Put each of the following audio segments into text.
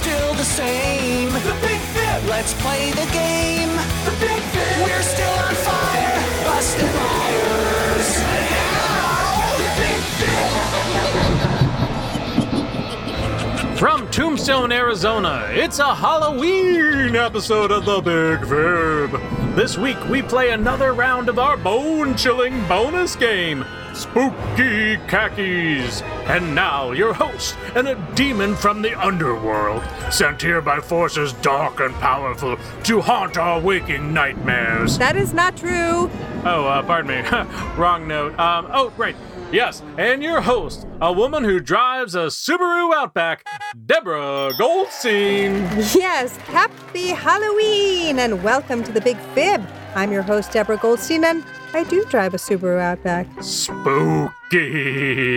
still the same. The Big Fib. Let's play the game. The Big Fib. We're still on fire, busting wires. Now, the Big From Tombstone, Arizona, it's a Halloween episode of The Big Fib. This week we play another round of our bone chilling bonus game, Spooky Khakis. And now, your host and a demon from the underworld, sent here by forces dark and powerful to haunt our waking nightmares. That is not true. Oh, uh, pardon me. Wrong note. Um, oh, right. Yes, and your host, a woman who drives a Subaru Outback, Deborah Goldstein. Yes, happy Halloween and welcome to the Big Fib. I'm your host, Deborah Goldstein, and I do drive a Subaru Outback. Spooky.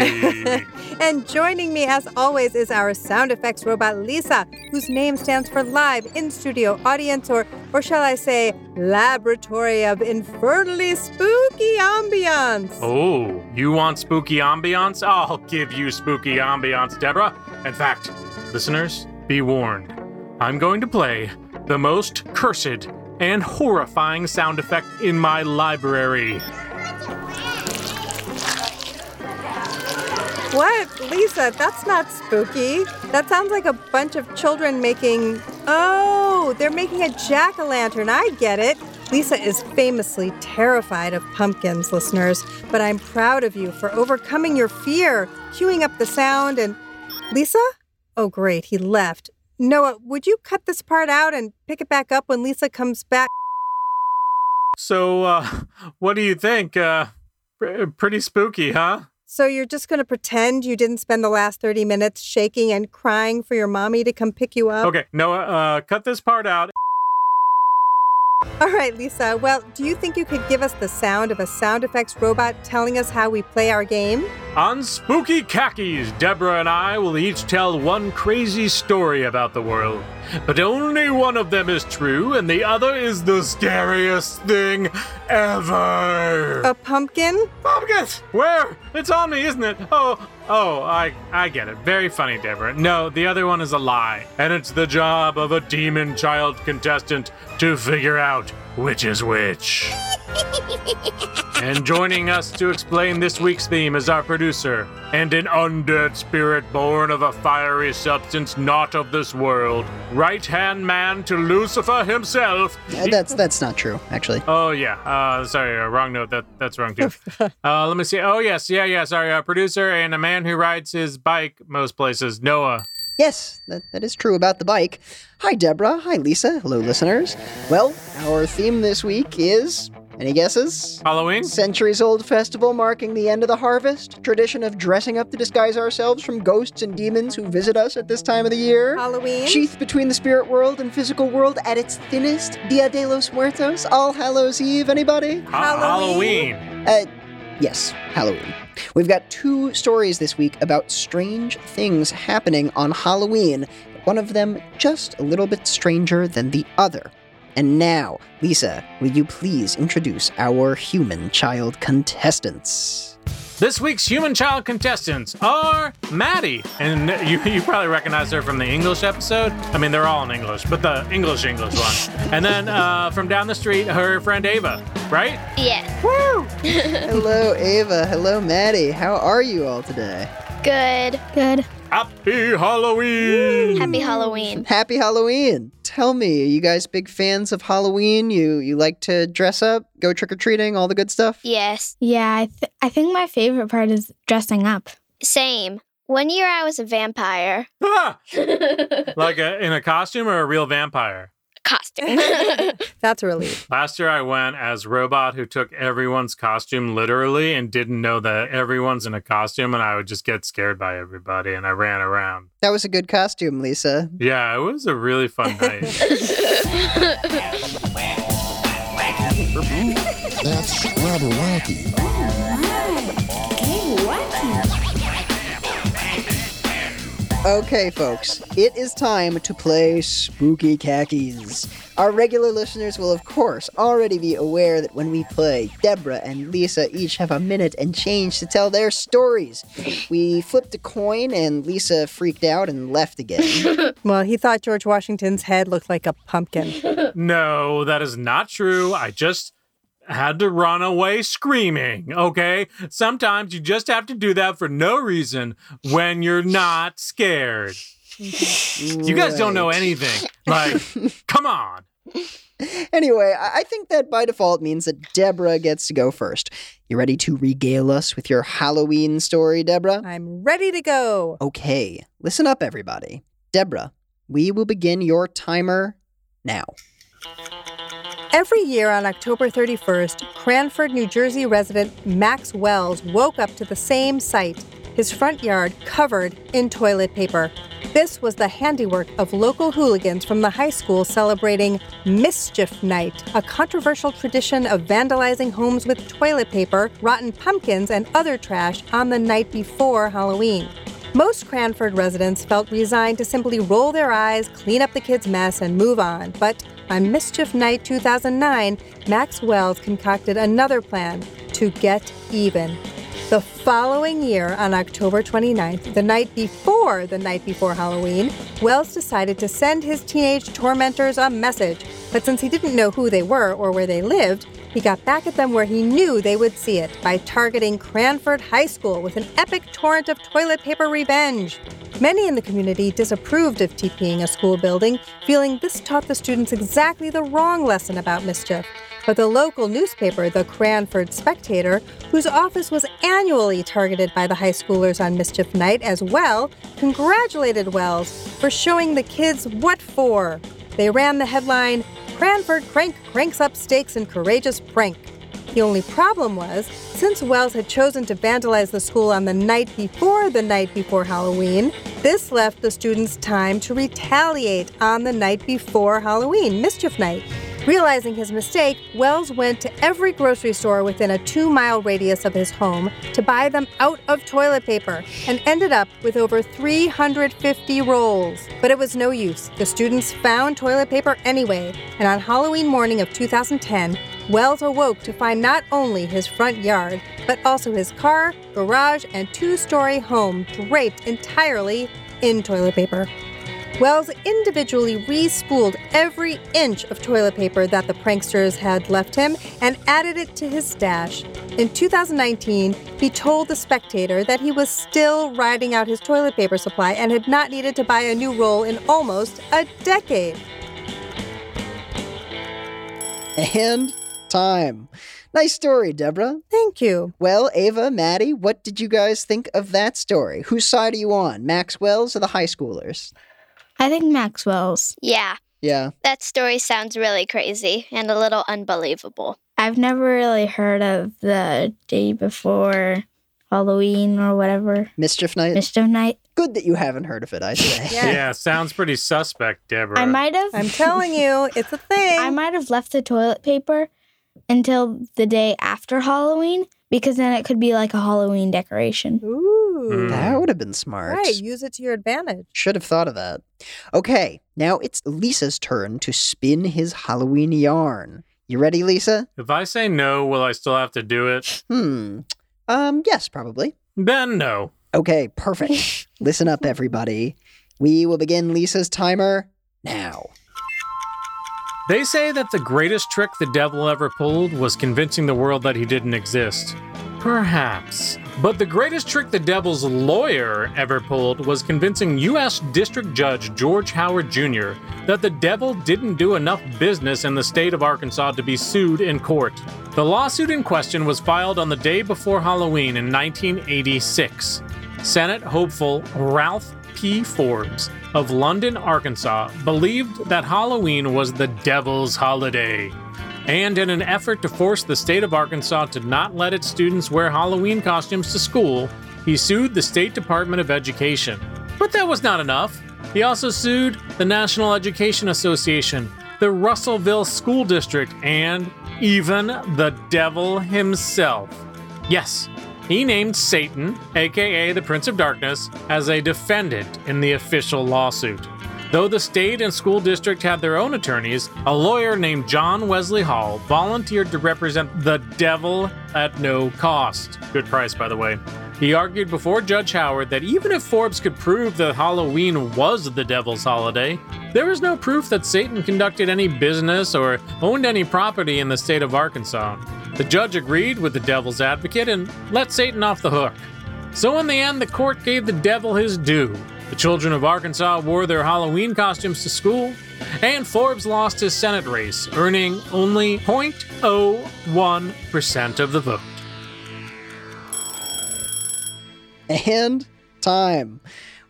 And joining me, as always, is our sound effects robot, Lisa, whose name stands for live in studio audience, or, or shall I say, laboratory of infernally spooky ambiance. oh, you want spooky ambiance? I'll give you spooky ambiance, Deborah. In fact, listeners, be warned. I'm going to play the most cursed and horrifying sound effect in my library. What? Lisa, that's not spooky. That sounds like a bunch of children making. Oh, they're making a jack o' lantern. I get it. Lisa is famously terrified of pumpkins, listeners, but I'm proud of you for overcoming your fear, queuing up the sound, and. Lisa? Oh, great, he left. Noah, would you cut this part out and pick it back up when Lisa comes back? So, uh, what do you think? Uh, pr- pretty spooky, huh? So you're just going to pretend you didn't spend the last 30 minutes shaking and crying for your mommy to come pick you up? Okay, Noah, uh, cut this part out. All right, Lisa. Well, do you think you could give us the sound of a sound effects robot telling us how we play our game? On Spooky Khakis, Deborah and I will each tell one crazy story about the world. But only one of them is true, and the other is the scariest thing ever. A pumpkin? Where? It's on me, isn't it? Oh, oh, I, I get it. Very funny, Deborah. No, the other one is a lie, and it's the job of a demon child contestant to figure out which is which. and joining us to explain this week's theme is our producer and an undead spirit born of a fiery substance not of this world, right hand man to Lucifer himself. Uh, that's that's not true, actually. Oh yeah. Uh, sorry, uh, wrong note. That that's wrong too. uh, let me see. Oh yes, yeah, yeah. Sorry, uh, producer and a man who rides his bike most places. Noah. Yes, that, that is true about the bike. Hi, Deborah. Hi, Lisa. Hello, listeners. Well, our theme this week is. Any guesses? Halloween. Centuries old festival marking the end of the harvest. Tradition of dressing up to disguise ourselves from ghosts and demons who visit us at this time of the year. Halloween? Sheath between the spirit world and physical world at its thinnest. Dia de los Muertos. All Hallows Eve. Anybody? Ha- Halloween. Halloween. Uh, yes, Halloween. We've got two stories this week about strange things happening on Halloween, one of them just a little bit stranger than the other. And now, Lisa, will you please introduce our human child contestants? This week's human child contestants are Maddie, and you, you probably recognize her from the English episode. I mean, they're all in English, but the English English one. And then uh, from down the street, her friend Ava, right? Yes. Hello, Ava. Hello, Maddie. How are you all today? Good. Good. Happy Halloween! Happy Halloween. Happy Halloween. Tell me, are you guys big fans of Halloween? You you like to dress up, go trick or treating, all the good stuff? Yes. Yeah, I, th- I think my favorite part is dressing up. Same. One year I was a vampire. Ah! like a, in a costume or a real vampire? Costume. That's a relief. Last year I went as Robot who took everyone's costume literally and didn't know that everyone's in a costume and I would just get scared by everybody and I ran around. That was a good costume, Lisa. Yeah, it was a really fun night. That's rather wacky. Okay, folks, it is time to play Spooky Khakis. Our regular listeners will, of course, already be aware that when we play, Deborah and Lisa each have a minute and change to tell their stories. We flipped a coin, and Lisa freaked out and left again. Well, he thought George Washington's head looked like a pumpkin. No, that is not true. I just had to run away screaming, okay? Sometimes you just have to do that for no reason when you're not scared. You guys don't know anything. Like, come on. Anyway, I I think that by default means that Deborah gets to go first. You ready to regale us with your Halloween story, Deborah? I'm ready to go. Okay, listen up, everybody. Deborah, we will begin your timer now. Every year on October 31st, Cranford, New Jersey resident Max Wells woke up to the same sight his front yard covered in toilet paper. This was the handiwork of local hooligans from the high school celebrating Mischief Night, a controversial tradition of vandalizing homes with toilet paper, rotten pumpkins, and other trash on the night before Halloween. Most Cranford residents felt resigned to simply roll their eyes, clean up the kids' mess, and move on. But on Mischief Night 2009, Max Wells concocted another plan to get even. The following year, on October 29th, the night before the night before Halloween, Wells decided to send his teenage tormentors a message. But since he didn't know who they were or where they lived, he got back at them where he knew they would see it by targeting Cranford High School with an epic torrent of toilet paper revenge. Many in the community disapproved of TPing a school building, feeling this taught the students exactly the wrong lesson about mischief. But the local newspaper, the Cranford Spectator, whose office was annually targeted by the high schoolers on Mischief Night as well, congratulated Wells for showing the kids what for. They ran the headline Cranford Crank cranks up stakes in courageous prank. The only problem was, since Wells had chosen to vandalize the school on the night before the night before Halloween, this left the students time to retaliate on the night before Halloween, Mischief Night. Realizing his mistake, Wells went to every grocery store within a two mile radius of his home to buy them out of toilet paper and ended up with over 350 rolls. But it was no use. The students found toilet paper anyway, and on Halloween morning of 2010, Wells awoke to find not only his front yard, but also his car, garage, and two story home draped entirely in toilet paper. Wells individually re spooled every inch of toilet paper that the pranksters had left him and added it to his stash. In 2019, he told The Spectator that he was still riding out his toilet paper supply and had not needed to buy a new roll in almost a decade. And time. Nice story, Deborah. Thank you. Well, Ava, Maddie, what did you guys think of that story? Whose side are you on, Maxwell's or the high schoolers? I think Maxwell's. Yeah, Yeah. that story sounds really crazy and a little unbelievable. I've never really heard of the day before Halloween or whatever. Mischief Night? Mischief Night. Good that you haven't heard of it, I say. Yeah. Yeah, sounds pretty suspect, Deborah. I might have I'm telling you, it's a thing. I might have left the toilet paper until the day after Halloween because then it could be like a Halloween decoration. Ooh. Mm. That would have been smart. Right, use it to your advantage. Should have thought of that. Okay, now it's Lisa's turn to spin his Halloween yarn. You ready, Lisa? If I say no, will I still have to do it? Hmm. Um, yes, probably. Then no. Okay, perfect. Listen up, everybody. We will begin Lisa's timer now. They say that the greatest trick the devil ever pulled was convincing the world that he didn't exist. Perhaps. But the greatest trick the devil's lawyer ever pulled was convincing U.S. District Judge George Howard Jr. that the devil didn't do enough business in the state of Arkansas to be sued in court. The lawsuit in question was filed on the day before Halloween in 1986. Senate hopeful Ralph P. Forbes of London, Arkansas, believed that Halloween was the devil's holiday. And in an effort to force the state of Arkansas to not let its students wear Halloween costumes to school, he sued the State Department of Education. But that was not enough. He also sued the National Education Association, the Russellville School District, and even the devil himself. Yes, he named Satan, aka the Prince of Darkness, as a defendant in the official lawsuit. Though the state and school district had their own attorneys, a lawyer named John Wesley Hall volunteered to represent the devil at no cost. Good price, by the way. He argued before Judge Howard that even if Forbes could prove that Halloween was the devil's holiday, there was no proof that Satan conducted any business or owned any property in the state of Arkansas. The judge agreed with the devil's advocate and let Satan off the hook. So, in the end, the court gave the devil his due. The children of Arkansas wore their Halloween costumes to school, and Forbes lost his Senate race, earning only 0.01% of the vote. And time.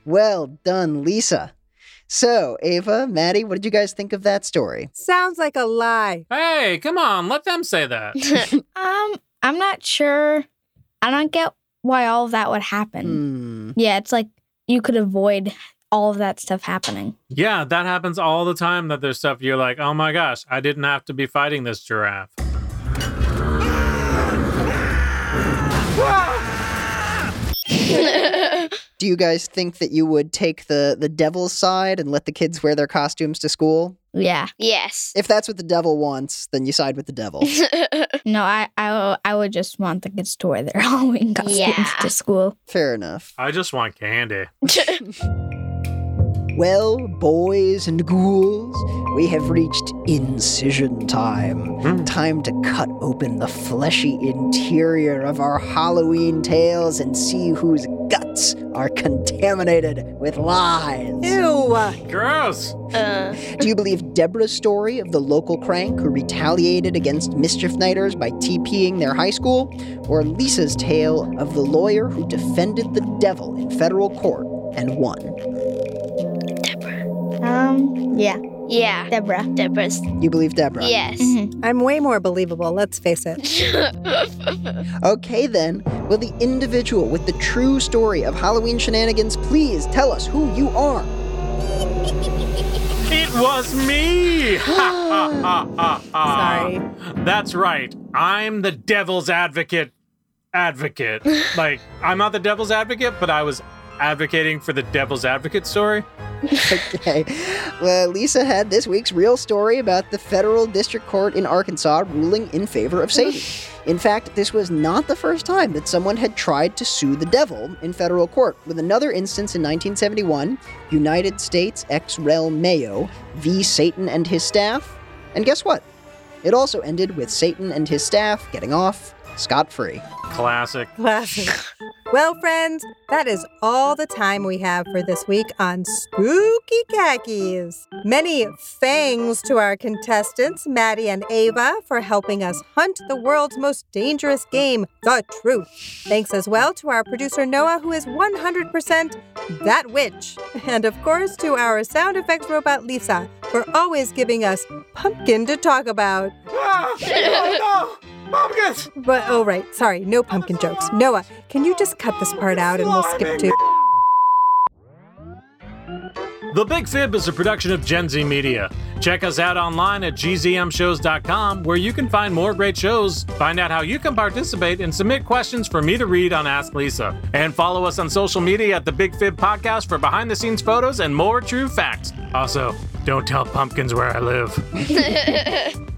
Well done, Lisa. So, Ava, Maddie, what did you guys think of that story? Sounds like a lie. Hey, come on, let them say that. Um, I'm not sure. I don't get why all of that would happen. Hmm. Yeah, it's like you could avoid all of that stuff happening. yeah, that happens all the time that there's stuff you're like, oh my gosh, I didn't have to be fighting this giraffe. Do you guys think that you would take the the devil's side and let the kids wear their costumes to school? Yeah. yes. If that's what the devil wants, then you side with the devil. No, I I, I would just want the kids to wear their Halloween costumes Yeah. to school. Fair enough. I just want candy. Well, boys and ghouls, we have reached incision time. Hmm. Time to cut open the fleshy interior of our Halloween tales and see whose guts are contaminated with lies. Ew. Gross. uh, Do you believe Deborah's story of the local crank who retaliated against mischief nighters by TPing their high school? Or Lisa's tale of the lawyer who defended the devil in federal court and won? Um, yeah, yeah. Deborah. Deborah's. You believe Deborah? Yes. Mhm. I'm way more believable, let's face it. Okay, then. Will the individual with the true story of Halloween shenanigans please tell us who you are? It was me! Ha, ha, ha, ha, ha. Sorry. That's right. I'm the devil's advocate. Advocate. like, I'm not the devil's advocate, but I was advocating for the devil's advocate story. okay. Well, Lisa had this week's real story about the federal district court in Arkansas ruling in favor of Satan. In fact, this was not the first time that someone had tried to sue the devil in federal court, with another instance in 1971 United States ex rel Mayo v. Satan and his staff. And guess what? It also ended with Satan and his staff getting off scot free. Classic. Classic. Well, friends, that is all the time we have for this week on Spooky Khakis. Many thanks to our contestants, Maddie and Ava, for helping us hunt the world's most dangerous game, The Truth. Thanks as well to our producer, Noah, who is 100% that witch. And of course, to our sound effects robot, Lisa, for always giving us pumpkin to talk about. Ah, oh no! Pumpkins! But, oh, right, sorry, no pumpkin jokes. Noah, can you just cut this part out and we'll skip to. The Big Fib is a production of Gen Z Media. Check us out online at gzmshows.com where you can find more great shows, find out how you can participate, and submit questions for me to read on Ask Lisa. And follow us on social media at The Big Fib Podcast for behind the scenes photos and more true facts. Also, don't tell pumpkins where I live.